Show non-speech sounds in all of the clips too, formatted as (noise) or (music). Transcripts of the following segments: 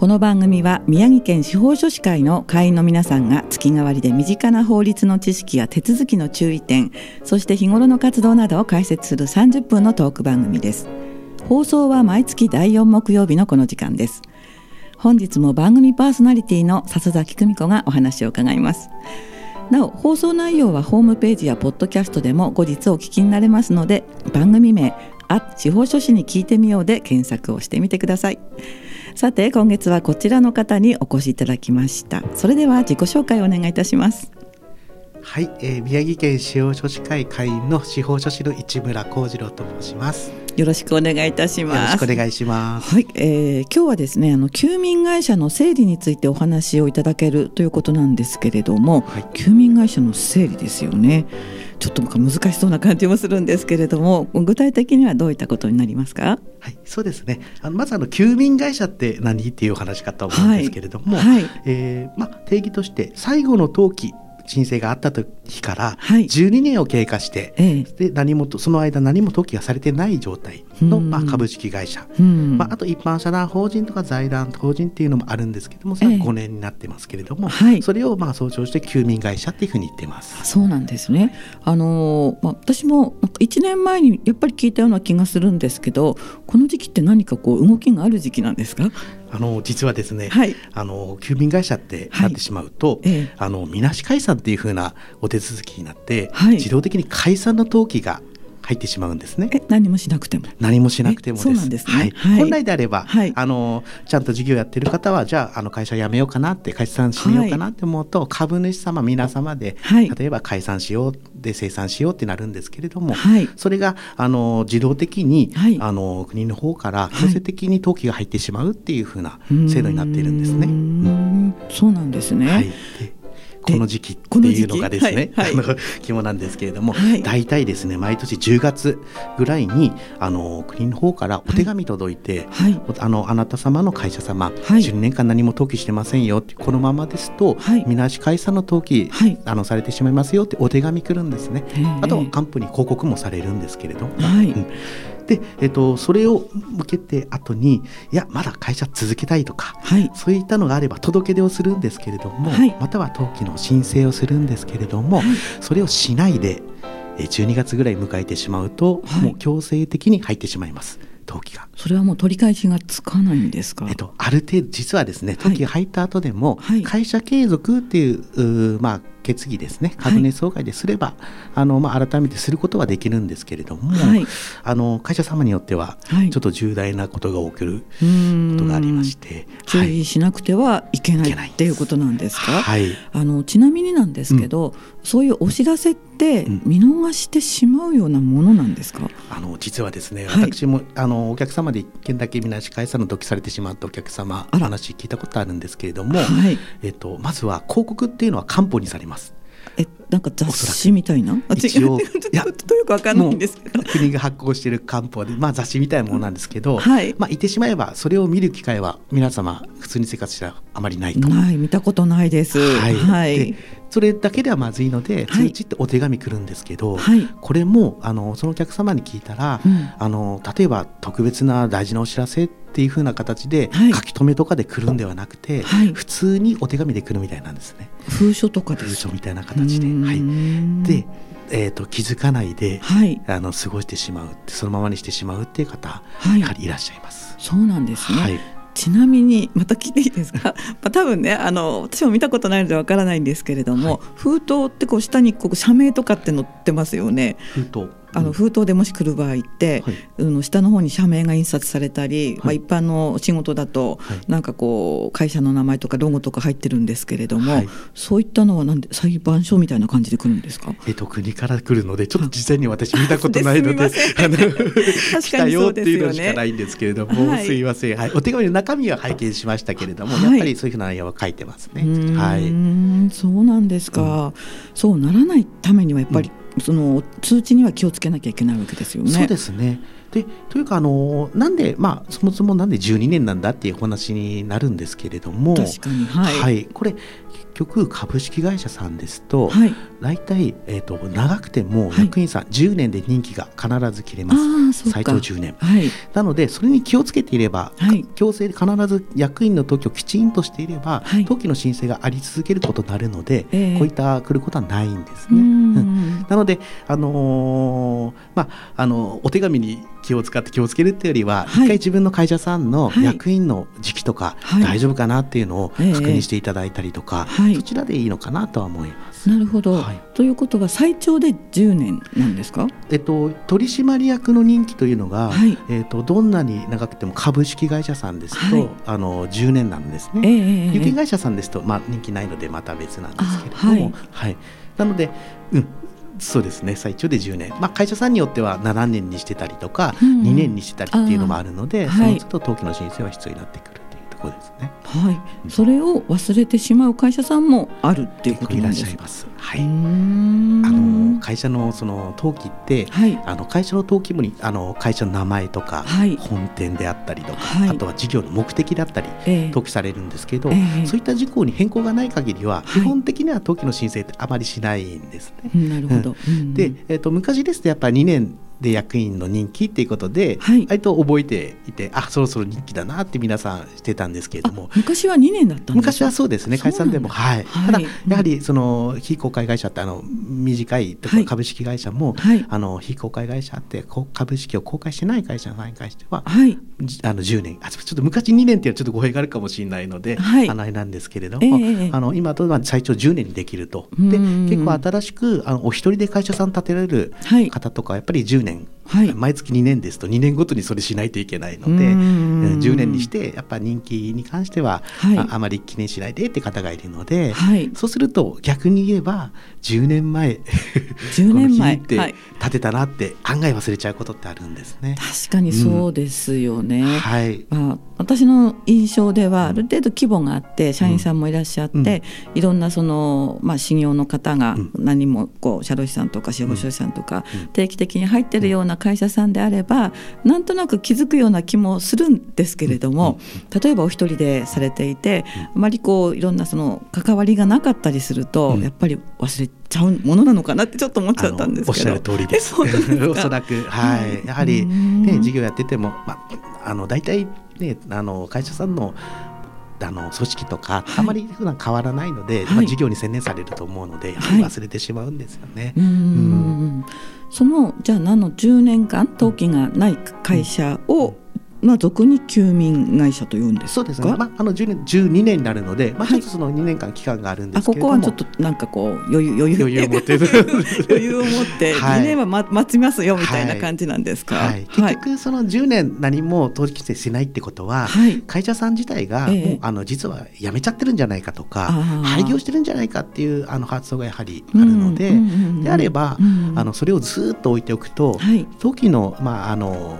この番組は宮城県司法書士会の会員の皆さんが月替わりで身近な法律の知識や手続きの注意点そして日頃の活動などを解説する30分のトーク番組です。放送は毎月第4木曜日のこの時間です。本日も番組パーソナリティの笹崎久美子がお話を伺います。なお放送内容はホームページやポッドキャストでも後日お聞きになれますので番組名あ司法書士に聞いてみようで検索をしてみてください。さて今月はこちらの方にお越しいただきました。それでは自己紹介をお願いいたします。はい、えー、宮城県司法書士会会員の司法書士の市村幸次郎と申します。よろしくお願いいたします。よろしくお願いします。はい、えー、今日はですねあの休眠会社の整理についてお話をいただけるということなんですけれども、はい、休眠会社の整理ですよねちょっと難しそうな感じもするんですけれども具体的にはどういったことになりますか？はい、そうですね。あのまずあの休眠会社って何っていうお話かと思うんですけれども、はいはい、えー、まあ定義として最後の登記申請があった時から12年を経過して、はい、で何もその間何も登記がされてない状態の、まあ、株式会社、まあ、あと一般社団法人とか財団法人っていうのもあるんですけどもそれは5年になってますけれども、はい、それをまあ総称して休眠会社っていうふうに言ってます。そうなんですね。あの、まあ、私も1年前にやっぱり聞いたような気がするんですけどこの時期って何かこう動きがある時期なんですか？あの実はですね、はい、あの郵便会社ってなってしまうと、はいええ、あのみなし解散っていうふうなお手続きになって、はい、自動的に解散の登記が入ってしまうんですね。何もしなくても？何もしなくてもそうなんですね。はい、本来であれば、はい、あのちゃんと事業やってる方はじゃああの会社辞めようかなって解散しようかなって思うと、株主様皆様で、例えば解散しようで生産しようってなるんですけれども、それがあの自動的に、あの国の方から強制的に登記が入ってしまうっていうふうな制度になっているんですね。うん、そうなんですね。はいこの時期っていうのがですね、はいはい、(laughs) 肝なんですけれども、はい、大体ですね毎年10月ぐらいにあの国の方からお手紙届いて、はい、あのあなた様の会社様、はい、12年間何も登記してませんよってこのままですと、みなし解散の登記、あのされてしまいますよってお手紙来るんですね。あと還付に広告もされるんですけれど。も、うんで、えっと、それを向けて後にいやまだ会社続けたいとか、はい、そういったのがあれば届け出をするんですけれども、はい、または登記の申請をするんですけれども、はい、それをしないで12月ぐらい迎えてしまうと、もう強制的に入ってしまいます。登記が。それはもう取り返しがつかないんですか、えっと、ある程度実はですね登記が入った後でも、はい、会社継続っていうまあ決議ですね株主総会ですれば、はい、あのまあ、改めてすることはできるんですけれども、はい、あの会社様によってはちょっと重大なことが起きることがありまして、注意しなくてはいけないっていうことなんですか、はい、あのちなみになんですけど、うん、そういうお知らせって見逃してしまうようなものなんですか、うん、あの実はですね私も、あのお客様で一件だけみなし返さの時されてしまったお客様話聞いたことあるんですけれども、えっと、まずは広告っていうのは担保にされます。えなんか雑誌みたいな？一応 (laughs) いやとよくわかんないんですけど。国が発行している漢方で、まあ、雑誌みたいなものなんですけど、はい、まあ、言ってしまえばそれを見る機会は皆様普通に生活したらあまりないと。ない見たことないです。はい、はい、それだけではまずいので通知ってお手紙来るんですけど、はい、これもあのそのお客様に聞いたら、うん、あの例えば特別な大事なお知らせっていうふうな形で書き留めとかで来るんではなくて、はい、普通にお手紙で来るみたいなんですね。封書とか封書みたいな形で。はい、でえーと、気づかないで、はい、あの過ごしてしまうそのままにしてしまうっていう方、はい、やはりいらっしゃいます。そうなんですね、はいちなみにまた聞いていいですか、(laughs) まあ、多分ねあの私も見たことないのでわからないんですけれども、はい、封筒ってこう下にこう社名とかって載ってますよね。封筒あの封筒でもし来る場合って、はい、下の方に社名が印刷されたり、はい、まあ、一般の仕事だと、なんかこう会社の名前とかロゴとか入ってるんですけれども、そういったのはなんで裁判所みたいな感じで来るんですか、えっと、国から来るのでちょっと実際に私見たことないのであの来たよっていうのしかないんですけれども、すい。ません、はい、お手紙の中身は拝見しましたけれども、やっぱりそういうふうな内容は書いてますね。はい、そうなんですか、うん、そうならないためにはやっぱり、うん、その通知には気をつけなきゃいけないわけですよね。そうですね。でというかあのなんでまあそもそもなんで12年なんだっていうお話になるんですけれども。確かに、はい、はい、これ局株式会社さんですと、はい、大体、えーと、長くても役員さん、はい、10年で任期が必ず切れます。最長10年、はい、なのでそれに気をつけていれば、はい、強制で必ず役員の登記をきちんとしていれば、はい、登記の申請があり続けることになるので、えー、こういった来ることはないんですね。(laughs) なので、あのー、まあ、あのお手紙に気を使って気をつけるっていうよりは、一回自分の会社さんの役員の時期とか、大丈夫かなっていうのを確認していただいたりとか、はい、そちらでいいのかなとは思います。なるほど、はい、ということは最長で10年なんですか、えっと、取締役の任期というのが、はい、えっと、どんなに長くても株式会社さんですと、はい、あの10年なんですね、えー、有限会社さんですと、まあ、任期ないのでまた別なんですけれども、はい。なので、うん、そうですね。最長で10年、まあ、会社さんによっては7年にしてたりとか、うん、2年にしてたりっていうのもあるので、その都度登記の申請は必要になってくる。こですね。はい、うん、それを忘れてしまう会社さんもあるっていうことなんですか？はい。あの会社のその登記って、はい、あの会社の登記簿にあの会社の名前とか、はい、本店であったりとか、はい、あとは事業の目的だったり、えー、登記されるんですけど、えー、そういった事項に変更がない限りは、基本的には登記の申請ってあまりしないんですね。なるほど。うん、で、えっ、ー、と昔ですとやっぱり2年で役員の任期っていうことで、はい、割と覚えていてあそろそろ任期だなって皆さんしてたんですけれども。昔は2年だった昔はそうですね会社でも。はい、はい、ただやはりその非公開会社ってあの短いとか株式会社も、はい、あの非公開会社って株式を公開してない会社に関しては、はい、あの10年。あちょっと昔2年っていうのはちょっと語弊があるかもしれないので、はい、あれなんですけれども、えー、あの今とは最長10年にできると。で結構新しくあのお一人で会社さん立てられる方とかやっぱり10年はい、毎月2年ですと2年ごとにそれしないといけないので10年にしてやっぱ人気に関しては、はい、ああまり記念しないでって方がいるので、はい、そうすると逆に言えば10年前10年前。(laughs) って立てたなって案外忘れちゃうことってあるんですね。確かにそうですよね、うん、はい。まあ、私の印象ではある程度規模があって社員さんもいらっしゃって、うん、いろんなその、まあ、修行の方が何もこう社労士さんとか司法書士さんとか定期的に入ってるような会社さんであればなんとなく気づくような気もするんですけれども例えばお一人でされていてあまりこういろんなその関わりがなかったりするとやっぱり忘れちゃうものなのかなってちょっと思っちゃったんですおっしゃる通りです。おそらくはい、やはりね事業やっててもまああの大体ねあの会社さんのあの組織とか、あまり普段変わらないので、はい、まあ、事業に専念されると思うので、やはり忘れてしまうんですよね。はい、うんそのじゃあ何の10年間登記がない会社をまあ、俗に休眠会社というんですそうですね、まあ、あの10年12年になるので、まあ、ちょっとその2年間期間があるんですけれども、はい、ここはちょっとなんかこう余裕余裕。余裕を持って (laughs) 余裕を持って2年は待待ちますよみたいな感じなんですか、はい、結局その10年何も登記してしないってことは、会社さん自体がもう、えあの実は辞めちゃってるんじゃないかとか廃業してるんじゃないかっていうあの発想がやはりあるので、であれば、あのそれをずっと置いておくと、登記のまああの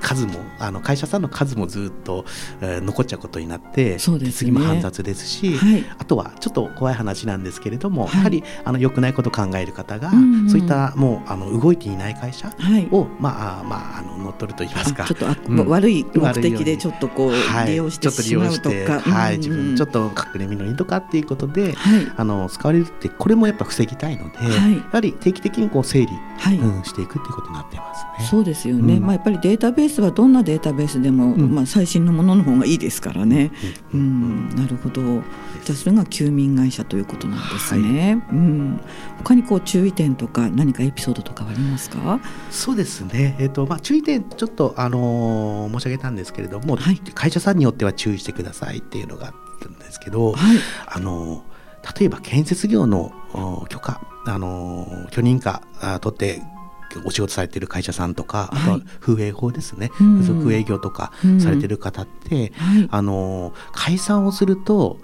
数もあの会社さんの数もずっと、えー、残っちゃうことになってそうです、ね、次も煩雑ですし、はい、あとはちょっと怖い話なんですけれども、はい、やはりあの良くないことを考える方が、うんうん、そういったもうあの動いていない会社を、はい、まあまああの乗っ取ると言いますか。ちょっとあ、うん、悪い目的でちょっとこう、利用してしまうとか、はい、自分ちょっと隠れみのにとかっていうことで、あの使われるってこれもやっぱ防ぎたいので、やはり定期的にこう整理、うん、していくっていうことになってますね。そうですよね、うん、まあやっぱりデータベースはどんなデータベースでも、うん、まあ、最新のものの方がいいですからね、うん、うん、なるほど。じゃあそれが休眠会社ということなんですね、はい、うん、他にこう注意点とか何かエピソードとかありますか？そうですね、えーとまあ、注意点ちょっと、あのー、申し上げたんですけれども、はい、会社さんによっては注意してくださいっていうのがあるんですけど、はい、あの例えば建設業の許可、あの許認可取ってお仕事されてる会社さんとか、あとは風営法ですね、付属営業とかされてる方って、あの解散をすると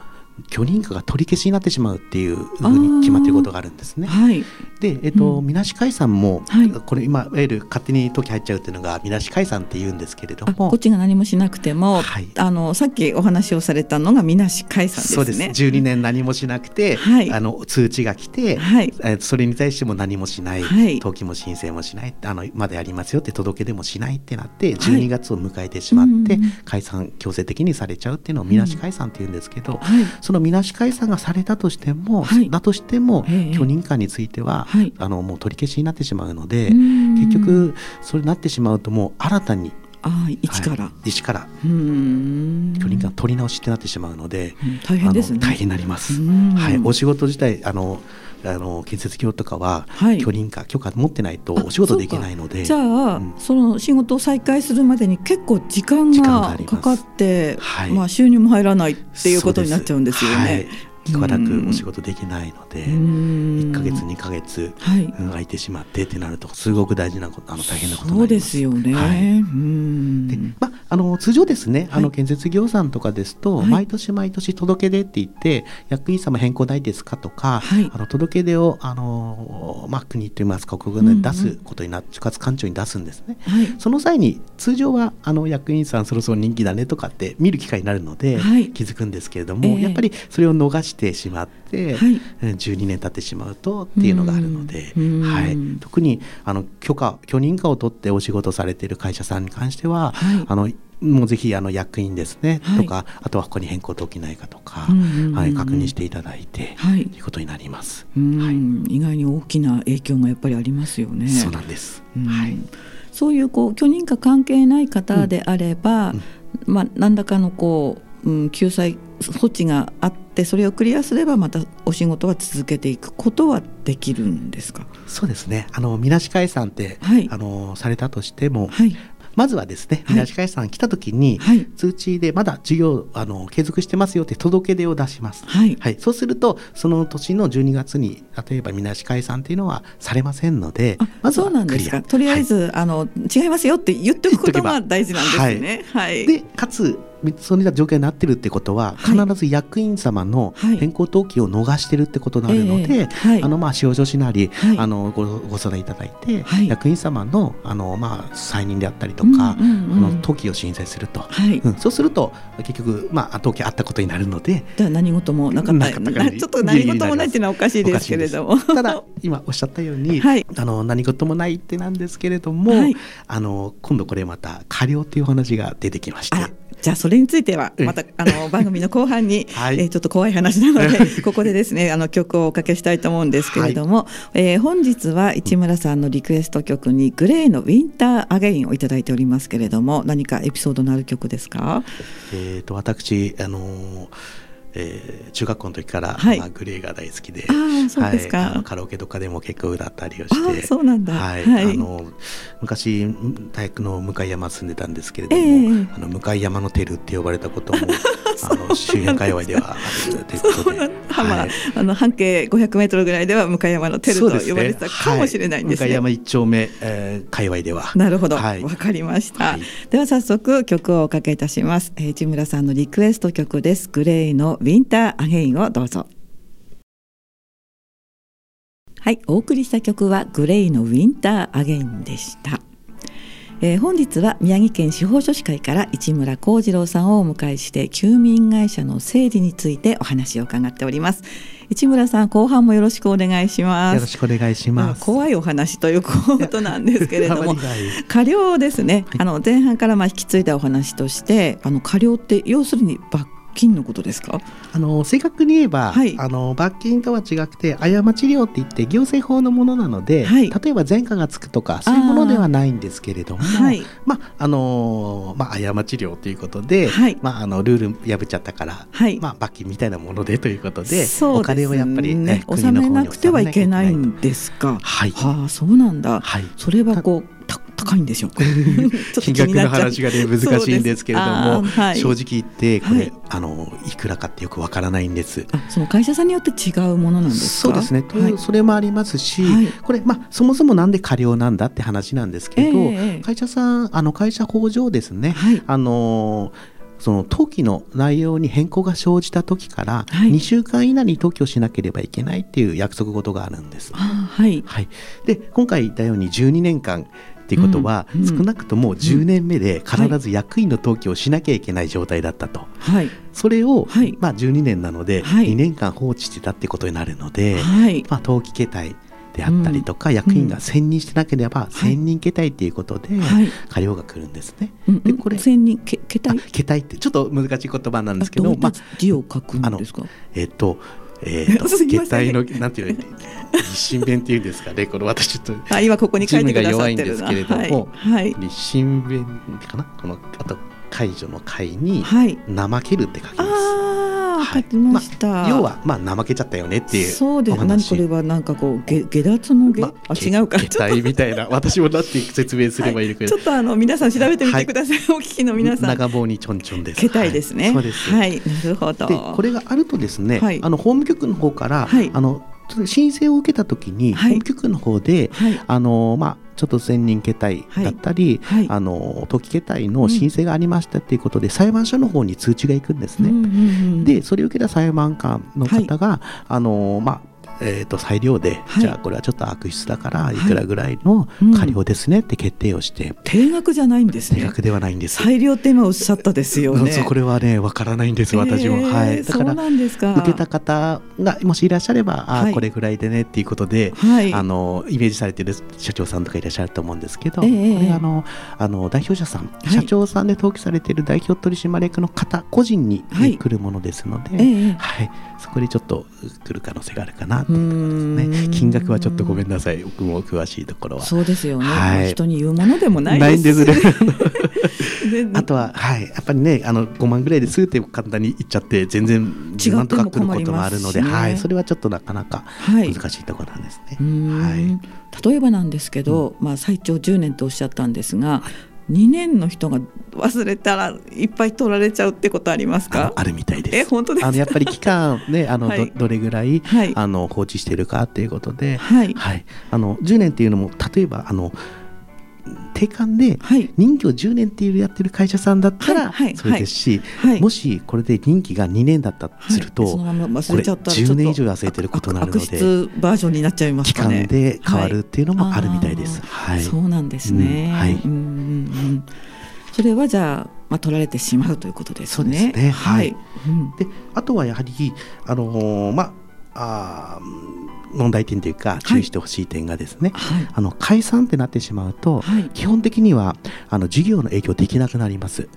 許認可が取り消しになってしまうっていうふうに決まっていることがあるんですね。はい、で、えっと、うん、みなし解散も、はい、これ今いわゆる勝手に時入っちゃうっていうのがみなし解散って言うんですけれども。こっちが何もしなくても、はい、あのさっきお話をされたのがみなし解散ですね。そうです。12年何もしなくて、はい、あの通知が来て、はい、えそれに対しても何もしない、はい、登記も申請もしないあのまでありますよって届け出もしないってなって12月を迎えてしまって、解散強制的にされちゃうっていうのをみなし解散って言うんですけど、そのみなし解散がされたとしても、はい、だとしても、許認可については、はい、あのもう取り消しになってしまうので結局それになってしまうともう新たにあ一から、はい、一から許認可取り直しってなってしまうので、うん、大変ですね。大変になります。はい、お仕事自体あのあの建設業とかは、許認可許可持ってないとお仕事できないので。じゃあ、うん、その仕事を再開するまでに結構時間がかかってままあ、収入も入らないっていうことになっちゃうんですよね。しばらくお仕事できないので、1か月2か月、はい、空いてしまってってなるとすごく大事なことあの大変なことそうですよね、はい、でまあの通常ですねあの建設業さんとかですと、はい、毎年毎年届け出って言って役員様変更ないですかとか、はい、あの届け出をあの、まあ、国といいますか国軍で出すことになって、うん、中官庁に出すんですね、はい、その際に通常はあの役員さんそろそろ人気だねとかって見る機会になるので、気づくんですけれども、えー、やっぱりそれを逃してしまって、はい、12年経ってしまうとっていうのがあるので、はい、特にあの許可許認可を取ってお仕事されている会社さんに関しては、はい、あのもうぜひあの役員ですね、はい、とかあとはここに変更できないかとか、はい、確認していただいて、はい、ということになります、はい、意外に大きな影響がやっぱりありますよね。そうなんです、はい、そういうこう許認可関係ない方であれば、うん。うん、まあ、何らかのこう、うん、救済措置があってそれをクリアすればまたお仕事は続けていくことはできるんですか？そうですね。あのみなし解散って、はい、あのされたとしても、はい、まずはですね、みなし会さん来た時に、はい、通知でまだ授業あの継続してますよって届け出を出します。はい。はい、そうすると、その年の12月に、例えばみなし会さんっていうのはされませんので、まずはそうなんですか。とりあえず、はい、あの違いますよって言っておくことが大事なんですね。はい。で、かつそういった状況になってるってことは、必ず役員様の変更登記を逃してるってことになるので、あのまあ司法書士なり、あのごご相談いただいて、役員様のあのまあ再任であったりとか、あの登記を申請すると、うん、そうすると結局まあ登記あったことになるので、何事もなかった。(laughs) ちょっと何事もないっていうのはおかしいですけれども、ただ今おっしゃったように、あの何事もないってなんですけれども、あの今度これまた過料っていう話が出てきまして。じゃあそれについてはまたあの番組の後半に、(laughs) はい、えー、ちょっと怖い話なので (laughs) ここでですねあの曲をおかけしたいと思うんですけれども、はい、えー、本日は市村さんのリクエスト曲にグレーのウィンターアゲインをいただいておりますけれども何かエピソードのある曲ですか？えっ、と私あのーえー、中学校の時から、はい、まあ、グレーが大好きであそうですか、はい、あのカラオケとかでも結構歌ったりをしてそうなんだ、はい、はい、あの昔大学の向山住んでたんですけれども、えー、あの向山のテルって呼ばれたことも (laughs) あの周辺界隈ではあるということで、はい、あの半径500メートルぐらいでは向山のテルと呼ばれてたかもしれないんですね。向山一丁目、えー、界隈では。なるほど、わ、はい、かりました、では早速曲をおかけいたします。えー、市村さんのリクエスト曲です。グレイのウィンターアゲインをどうぞ。はい、お送りした曲はグレイのウィンターアゲインでした。えー、本日は宮城県司法書士会から市村幸次郎さんをお迎えして休眠会社の整理についてお話を伺っております。市村さん後半もよろしくお願いします。よろしくお願いします、怖いお話ということなんですけれども (laughs) 過料ですね、はい、あの前半からまあ引き継いだお話としてあの過料って要するに罰金のことですか？あの正確に言えば、はい、あの罰金とは違くて過ち料って言って行政法のものなので、はい、例えば前科がつくとかそういうものではないんですけれども、まああのまあ、過ち料ということで、まあ、あのルール破っちゃったから、まあ、罰金みたいなものでということで、ね、お金をやっぱり、ね、納めなくてはいけないんですか？はい、はあ、そうなんだ、はい、それはこうた高いんでし (laughs) ょう。か金額の話がね難しいんですけれども、はい、正直言ってこれ、はい、あのいくらかってよくわからないんです。その会社さんによって違うものなんですそうですね、はい、それもありますし、これまあそもそもなんで過料なんだって話なんですけど、えー、会社さんあの会社法上ですね、あのその登記の内容に変更が生じた時から2週間以内に登記をしなければいけないっていう約束事があるんです。はい、はい、で今回言ったように12年間っていうことは、うんうん、少なくとも10年目で必ず役員の登記をしなきゃいけない状態だったと、はい、それを、はい、まあ、12年なので2年間放置してたってことになるので、まあ、登記形態であったりとか、役員が選任してなければ選任形態ということで過料が来るんですね。でこれ選任形態？形態ってちょっと難しい言葉なんですけど、まあ字を書くんですか？えっと。えーと、下体のなんていうの立身弁っていうんですかね。(laughs) これ私ちょっとあ今ここに書いてくださってるが弱いんですけれども、はい、立身弁かな？このあと解除の解に、はい、怠けるって書きます。書きました、まあ、要はまあ怠けちゃったよねっていうそうです。何これはなんかこう下下脱の下、まあ、違うか。下体みたいな私もだって説明すればいいけど、はい、ちょっとあの皆さん調べてみてください、はい、お聞きの皆さん。長棒にちょんちょんです。下体ですね、はい、そうです。はい。なるほど。でこれがあるとですね、あの法務局の方から、あの申請を受けたときに、法務局の方で、あのまあちょっと専任形態だったり、はい。はい、あの登記形態の申請がありましたっていうことで、うん、裁判所の方に通知が行くんですね。うんうんうん、でそれを受けた裁判官の方が、はい、あのまあえー、と裁量で、はい、じゃあこれはちょっと悪質だからい。くらぐらいの過料ですねって決定をして、うん、定額じゃないんですね。定額ではないんです。裁量って今おっしゃったですよね。これはねわからないんです私も、はい。だから受けた方がもしいらっしゃればあ、はい、これぐらいでねっていうことで、はい、あのイメージされてる社長さんとかいらっしゃると思うんですけど、えー、これあのあの代表者さん、社長さんで登記されている代表取締役の方個人に、来るものですので、えー、はいそこでちょっと来る可能性があるかなと思いますね。金額はちょっとごめんなさい、僕も詳しいところは。そうですよね。はい、人に言うものでもないです。(laughs) (laughs) ね。あとは、はい、やっぱりね、あの5万ぐらいですって簡単に言っちゃって、全然10万とか来ることもあるので、ね、はい、それはちょっとなかなか難しいところなんですね。はい、はい、例えばなんですけど、うん、まあ最長10年とおっしゃったんですが、2年の人が忘れたらいっぱい取られちゃうってことありますか？あるみたいです。え本当ですあのやっぱり期間ねあの、はい、どどれぐらい、はい、あの放置しているかっていうことで、はい、はい、あの10年っていうのも例えばあの定款で任期を10年っていうやってる会社さんだったらそれですし、もしこれで任期が2年だったとすると、これ10年以上忘れてることになるのでバージョンになっちゃいます期間で変わるっていうのもあるみたいです。はい、そうなんですね、はい。うんそれはじゃあ、まあ、取られてしまうということですね。そうですね。はい、うん、であとはやはり、あのー、まああ問題点というか注意してほしい点がですね、はい、あの解散ってなってしまうと、はい、基本的にはあの事業の影響できなくなります。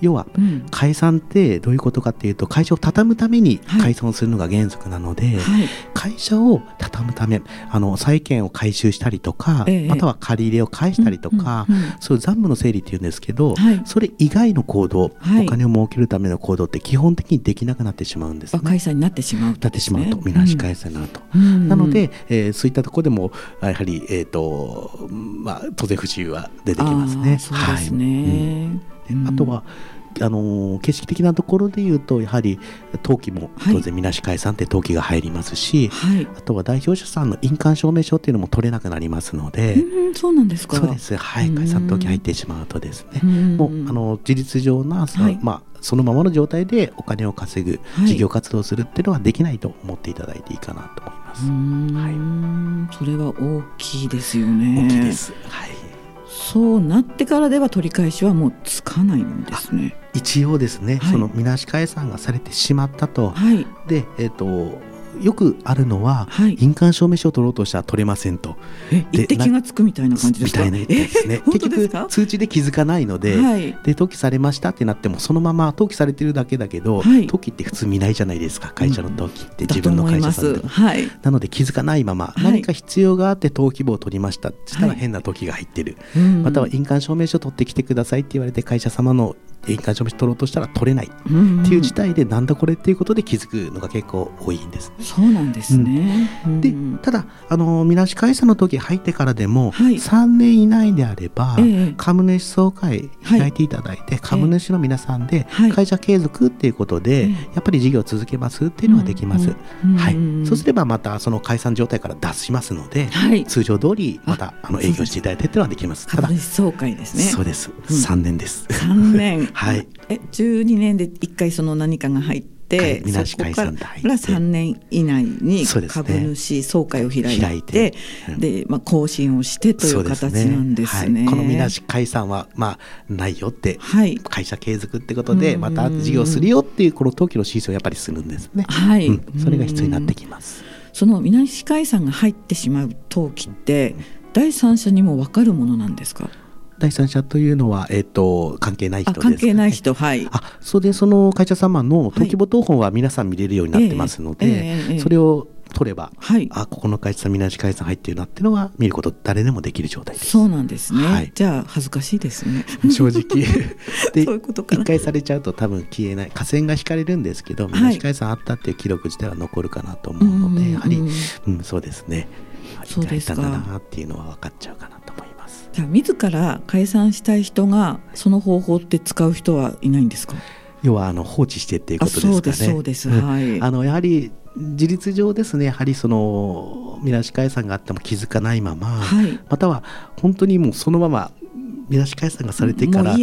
要は、うん、解散ってどういうことかっていうと会社を畳むために解散するのが原則なので、はい、会社を畳むためあの債権を回収したりとか、ええ、または借り入れを返したりとか、うんうんうん、そういう残務の整理っていうんですけど、はい、それ以外の行動、はい、お金を儲けるための行動って基本的にできなくなってしまうんです、ね、解散になってしまう、ね、なってしまうとみなし解散になると、うん、なので、えー、そういったところでもやはり、えーとまあ、当然不自由は出てきますね。そうですね、はい、うん、あとはあの景色的なところでいうとやはり登記も当然みなし解散って登記が入りますし、はい、あとは代表者さんの印鑑証明書っていうのも取れなくなりますので、うん、そうなんですか。そうです。はい。解散登記入ってしまうとですね。もうあの事実上なその、はい、まあそのままの状態でお金を稼ぐ、事業活動するっていうのはできないと思っていただいていいかなと思います。はい、それは大きいですよね。大きいです。はい。そうなってからでは取り返しはもうつかないんですね。一応ですね、はい、そのみなし解散がされてしまったと、はい、で、えーとよくあるのは、はい、印鑑証明書を取ろうとしたら取れませんと。え、一滴がつくみたいな感じですか？みたいなですね。結局通知で気づかないので、はい、で登記されましたってなってもそのまま登記されてるだけだけど、はい、登記って普通見ないじゃないですか。会社の登記って自分の会社さんで。はい、なので気づかないまま、何か必要があって登記簿を取りました。したら変な登記が入ってる。または印鑑証明書取ってきてくださいって言われて会社様の印鑑証明書取ろうとしたら取れないっていう事態でなんだこれっていうことで気づくのが結構多いんです、ね、そうなんですね。うん、でただあのみなし会社の時入ってからでも、はい、3年以内であれば、え株主総会開いていただいて、はい、株主の皆さんで会社継続っていうことで、やっぱり事業を続けますっていうのはできます。はい。そうすればまたその解散状態から脱しますので、はい、通常通りまたあの営業していただいてっていうのはできます。株主総会ですね。そうです。3年です。3年。(laughs) はい。え12年で1回その何かが入って。はい、そこから3年以内に株主総会を開いてで、まあ、更新をしてという形なんですね。はい、このみなし解散は、まあ、ないよって、はい、会社継続ってことでまた事業するよっていうこの登記の申請をやっぱりするんですね。はい、うん、それが必要になってきます。そのみなし解散が入ってしまう登記って第三者にも分かるものなんですか？第三者というのは、えーと、関係ない人です、関係ない人、はい。あそれでその会社様の登記簿謄本は皆さん見れるようになってますので、はいえーえー、それを取れば、はい、あここの会社さんみなし会社入ってるなっていうのは見ること誰でもできる状態です。そうなんですね、はい、じゃあ恥ずかしいですね。正直。(laughs) でそういうことか一回されちゃうと多分消えない河川が引かれるんですけどみなし会社さんあったっていう記録自体は残るかなと思うので、やはり、うん、そうですね。そうですか。なっていうのは分かっちゃうかなじゃあ自ら解散したい人がその方法って使う人はいないんですか？要はあの放置してっていうことですかね。そうですそうです。はい。あのやはり事実上ですねやはりそのみなし解散があっても気づかないまま、はい、または本当にもうそのままみなし解散がされてからま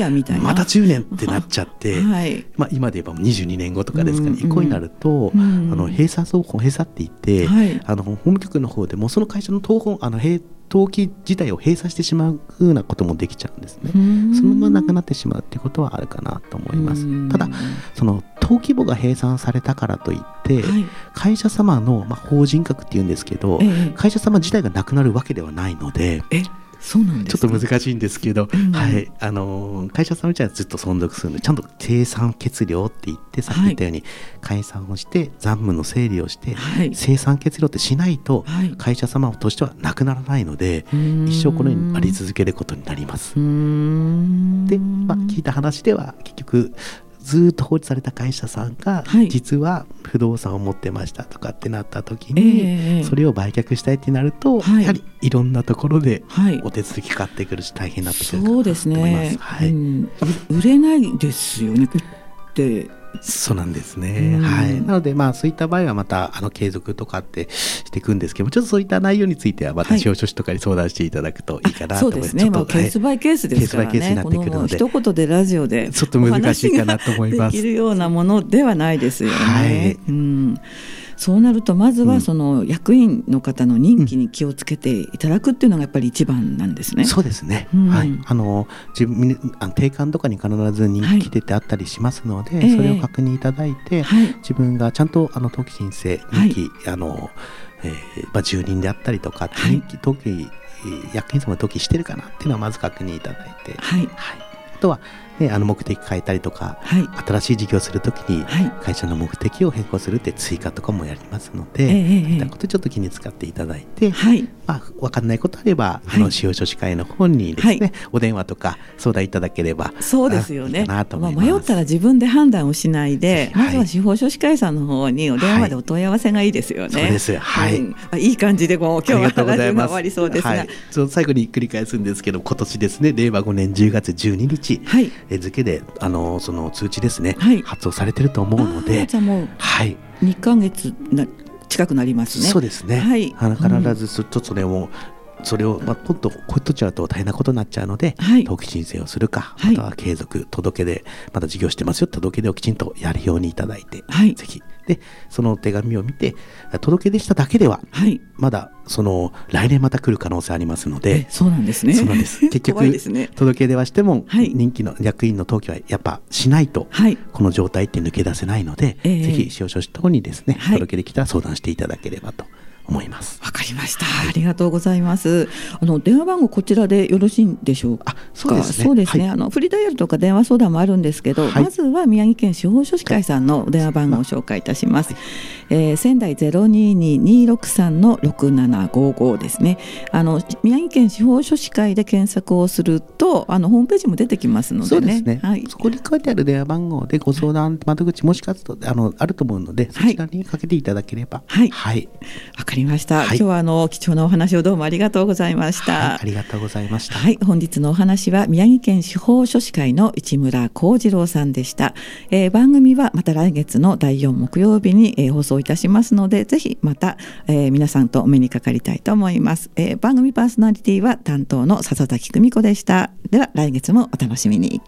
た10年ってなっちゃって、(laughs) はい、まあ、今で言えば22年後とかですかね、うん、以降になると、うん、あの閉鎖走行閉鎖って言って、はい、あの法務局の方でもその会社の東本あの閉登記自体を閉鎖してしまうふうなこともできちゃうんですね。そのままなくなってしまうっていうことはあるかなと思います。ただその登記簿が閉鎖されたからといって、はい、会社様の、まあ、法人格っていうんですけど、ええ、会社様自体がなくなるわけではないので。え？そうなんちょっと難しいんですけど、うん、はい、あの会社さん自体はずっと存続するのでちゃんと生産血量って言ってさっき言ったように、解散をして残務の整理をして、はい、生産血量ってしないと、会社様としてはなくならないので、一生このようにあり続けることになります。で、まあ、聞いた話では結局ずっと放置された会社さんが、実は不動産を持ってましたとかってなった時に、それを売却したいってなると、やはりいろんなところでお手続きかかってくるし大変になってくるかなと思います。そうですね、はい、うん、売れないですよねってそうなんですね、はい、なのでまあそういった場合はまたあの継続とかってしていくんですけどちょっとそういった内容についてはまた司法書士とかに相談していただくといいかなと思います、はい、そうですね、まあ、ケースバイケースですからね。ケースバイケースになってくるので。一言でラジオでちょっと難しいかなと思います。できるようなものではないですよね、はい、うんそうなるとまずはその役員の方の任期に気をつけていただくっていうのがやっぱり一番なんですね。そうですね。うん、はい。あの自分あの定款とかに必ず任期出てあったりしますので、はい、それを確認いただいて、自分がちゃんとあの登記申請任期、あの、えー、まあ住人であったりとか、任期登記役員様の登記してるかなっていうのはまず確認いただいて、はい。はい、あとはね、あの目的変えたりとか、はい、新しい事業をするときに会社の目的を変更するって追加とかもやりますので、はい、そういったことちょっと気に使っていただいて、はい、まあ、分かんないことあれば、あの使用書士会の方にですね、お電話とか相談いただければそうですよね。まあ、迷ったら自分で判断をしないで、まずは司法書士会さんの方にお電話でお問い合わせがいいですよね。そうです。はい、うん、いい感じでこう今日は話が終わりそうですが、はい、最後に繰り返すんですけど今年ですね令和5年10月12日、はい、付であのその通知ですね、はい、発送されてると思うのでじゃもうはい。2か月な近くなりますね。そうですね、はい、必ずちょっとそれをそれを、まあ、ポッとこう取っちゃうと大変なことになっちゃうので、はい、登記申請をするか、または継続、届けで、まだ事業してますよ、届け出をきちんとやるようにいただいて、はい、ぜひ。で、その手紙を見て、届け出しただけでは、はい、まだ、その、来年また来る可能性ありますので、そうなんですね。そうなんです。(laughs) 結局、ね、届け出はしても、はい、人気の役員の登記はやっぱしないと、はい、この状態って抜け出せないので、えー、ぜひ、使用書士等にですね、届け出来たら相談していただければと。思います。わかりました、はい、ありがとうございます。あの電話番号こちらでよろしいんでしょうか？そうですね、はい、あのフリーダイヤルとか電話相談もあるんですけど、はい、まずは宮城県司法書士会さんの電話番号を紹介いたします、はい、えー、仙台022263の6755ですね。あの宮城県司法書士会で検索をするとあのホームページも出てきますのでね、ね、はい、そこに書いてある電話番号でご相談窓口もしかするとあのあると思うのでそちらにかけていただければ。はい。はい。わ、かりました、今日はあの貴重なお話をどうもありがとうございました、ありがとうございました。はい本日のお話は宮城県司法書士会の市村幸次郎さんでした、えー、番組はまた来月の第4木曜日に、えー、放送いたしますのでぜひまた、えー、皆さんとお目にかかりたいと思います、えー、番組パーソナリティは担当の笹崎久美子でした。では来月もお楽しみに